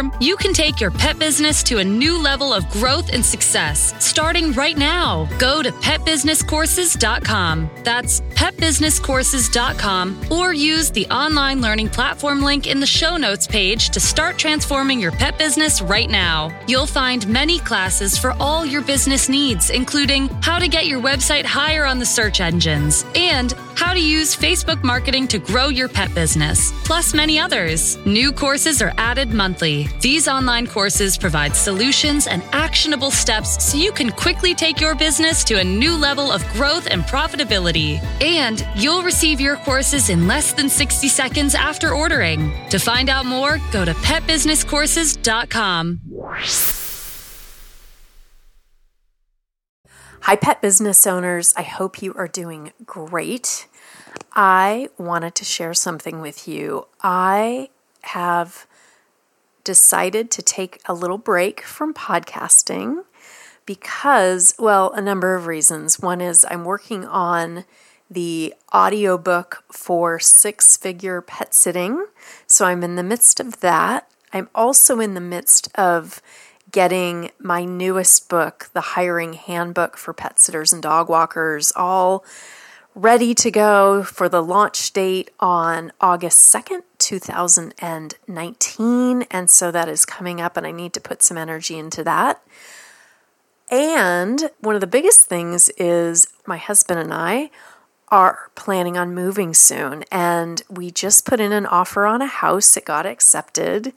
platform, you can take your pet business to a new level of growth and success starting right now. Go to petbusinesscourses.com. That's petbusinesscourses.com or use the online learning platform link in the show notes page to start transforming your pet business right now. You'll find many classes for all your business needs, including how to get your website higher on the search engines and how to use Facebook marketing to grow your pet business, plus many others. New courses are added monthly. These online courses provide solutions and actionable steps so you can quickly take your business to a new level of growth and profitability. And you'll receive your courses in less than 60 seconds after ordering. To find out more, go to petbusinesscourses.com. Hi, pet business owners. I hope you are doing great. I wanted to share something with you. I have decided to take a little break from podcasting because, well, a number of reasons. One is I'm working on the audiobook for six figure pet sitting. So I'm in the midst of that. I'm also in the midst of getting my newest book, The Hiring Handbook for Pet Sitters and Dog Walkers, all ready to go for the launch date on August 2nd, 2019. And so that is coming up, and I need to put some energy into that. And one of the biggest things is my husband and I are planning on moving soon. And we just put in an offer on a house, it got accepted.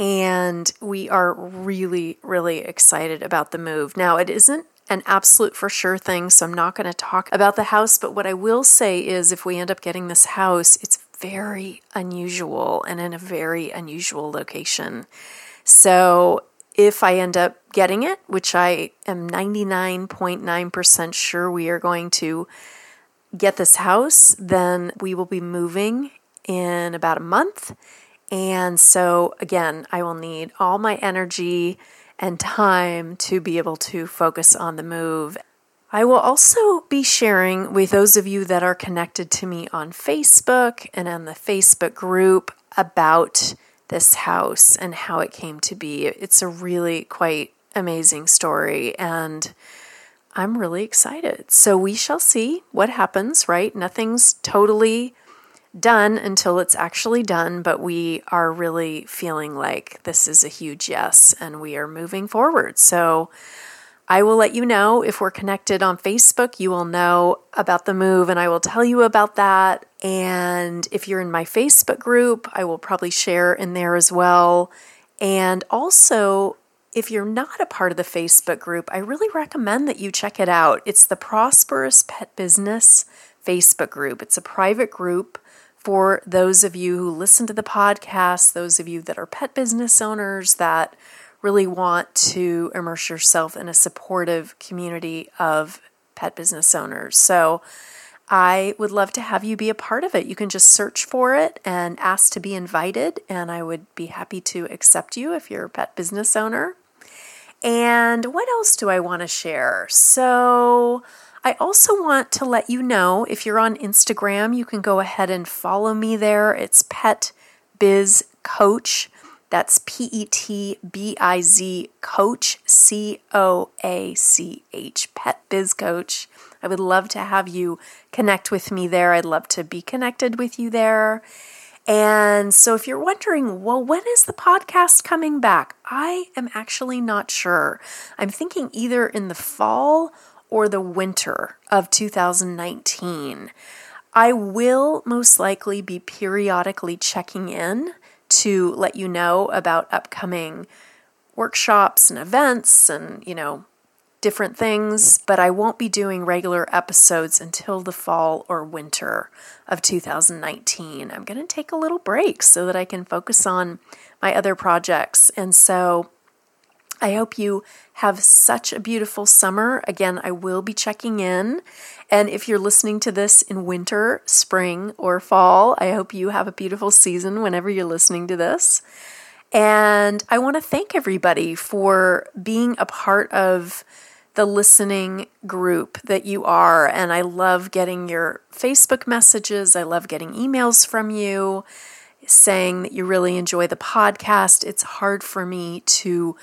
And we are really, really excited about the move. Now, it isn't an absolute for sure thing, so I'm not going to talk about the house. But what I will say is if we end up getting this house, it's very unusual and in a very unusual location. So if I end up getting it, which I am 99.9% sure we are going to get this house, then we will be moving in about a month. And so, again, I will need all my energy and time to be able to focus on the move. I will also be sharing with those of you that are connected to me on Facebook and on the Facebook group about this house and how it came to be. It's a really quite amazing story and I'm really excited. So we shall see what happens, right? Nothing's totally done until it's actually done, but we are really feeling like this is a huge yes and we are moving forward. So I will let you know if we're connected on Facebook. You will know about the move and I will tell you about that. And if you're in my Facebook group, I will probably share in there as well. And also, if you're not a part of the Facebook group, I really recommend that you check it out. It's the Prosperous Pet Business Facebook group. It's a private group for those of you who listen to the podcast, those of you that are pet business owners that really want to immerse yourself in a supportive community of pet business owners. So I would love to have you be a part of it. You can just search for it and ask to be invited, and I would be happy to accept you if you're a pet business owner. And what else do I want to share? So, I also want to let you know if you're on Instagram, you can go ahead and follow me there. It's Pet Biz Coach. That's P E T B I Z Coach, C O A C H, Pet Biz Coach. I would love to have you connect with me there. I'd love to be connected with you there. And so, if you're wondering, well, when is the podcast coming back? I am actually not sure. I'm thinking either in the fall or the winter of 2019. I will most likely be periodically checking in to let you know about upcoming workshops and events and, you know, different things, but I won't be doing regular episodes until the fall or winter of 2019. I'm going to take a little break so that I can focus on my other projects. And so I hope you have such a beautiful summer. Again, I will be checking in. And if you're listening to this in winter, spring, or fall, I hope you have a beautiful season whenever you're listening to this. And I want to thank everybody for being a part of the listening group that you are. And I love getting your Facebook messages. I love getting emails from you saying that you really enjoy the podcast. It's hard for me to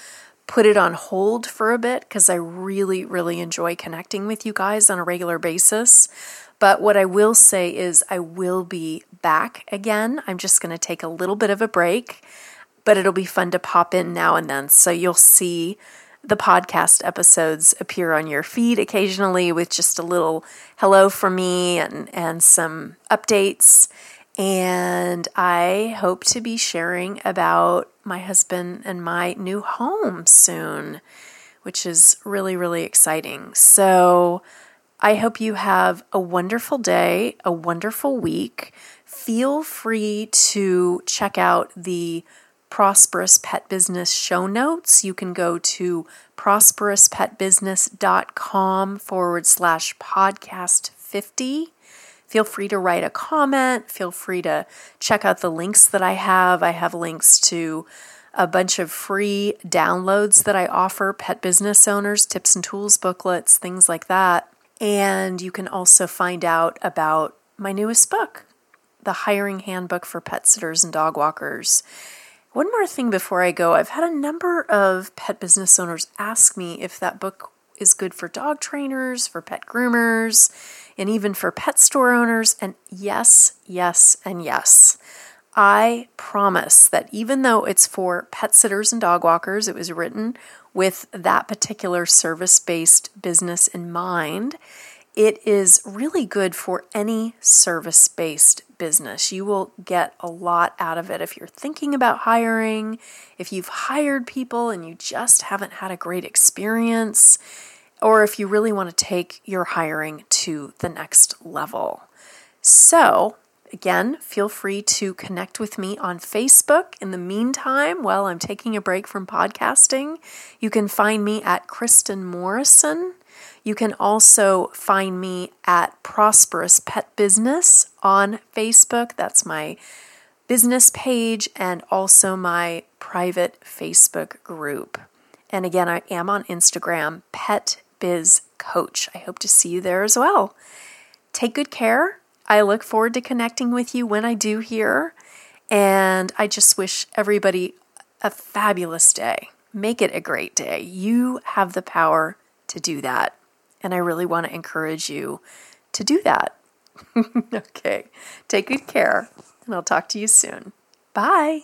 put it on hold for a bit because I really, really enjoy connecting with you guys on a regular basis. But what I will say is, I will be back again. I'm just going to take a little bit of a break, but it'll be fun to pop in now and then. So you'll see the podcast episodes appear on your feed occasionally with just a little hello from me and, and some updates. And I hope to be sharing about my husband and my new home soon, which is really, really exciting. So I hope you have a wonderful day, a wonderful week. Feel free to check out the Prosperous Pet Business show notes. You can go to prosperouspetbusiness.com forward slash podcast 50. Feel free to write a comment. Feel free to check out the links that I have. I have links to a bunch of free downloads that I offer pet business owners, tips and tools booklets, things like that. And you can also find out about my newest book, The Hiring Handbook for Pet Sitters and Dog Walkers. One more thing before I go I've had a number of pet business owners ask me if that book is good for dog trainers, for pet groomers, and even for pet store owners. And yes, yes, and yes. I promise that even though it's for pet sitters and dog walkers, it was written with that particular service based business in mind. It is really good for any service based business. You will get a lot out of it if you're thinking about hiring, if you've hired people and you just haven't had a great experience, or if you really want to take your hiring to the next level. So, again, feel free to connect with me on Facebook. In the meantime, while I'm taking a break from podcasting, you can find me at Kristin Morrison you can also find me at Prosperous Pet Business on Facebook. That's my business page and also my private Facebook group. And again, I am on Instagram, Pet Biz Coach. I hope to see you there as well. Take good care. I look forward to connecting with you when I do here. And I just wish everybody a fabulous day. Make it a great day. You have the power to do that. And I really want to encourage you to do that. okay. Take good care, and I'll talk to you soon. Bye.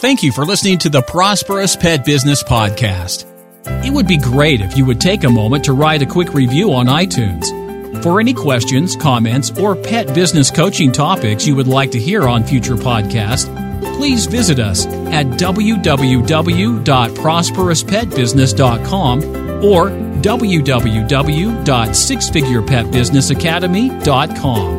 Thank you for listening to the Prosperous Pet Business Podcast. It would be great if you would take a moment to write a quick review on iTunes. For any questions, comments, or pet business coaching topics you would like to hear on future podcasts, please visit us at www.prosperouspetbusiness.com or www.sixfigurepetbusinessacademy.com.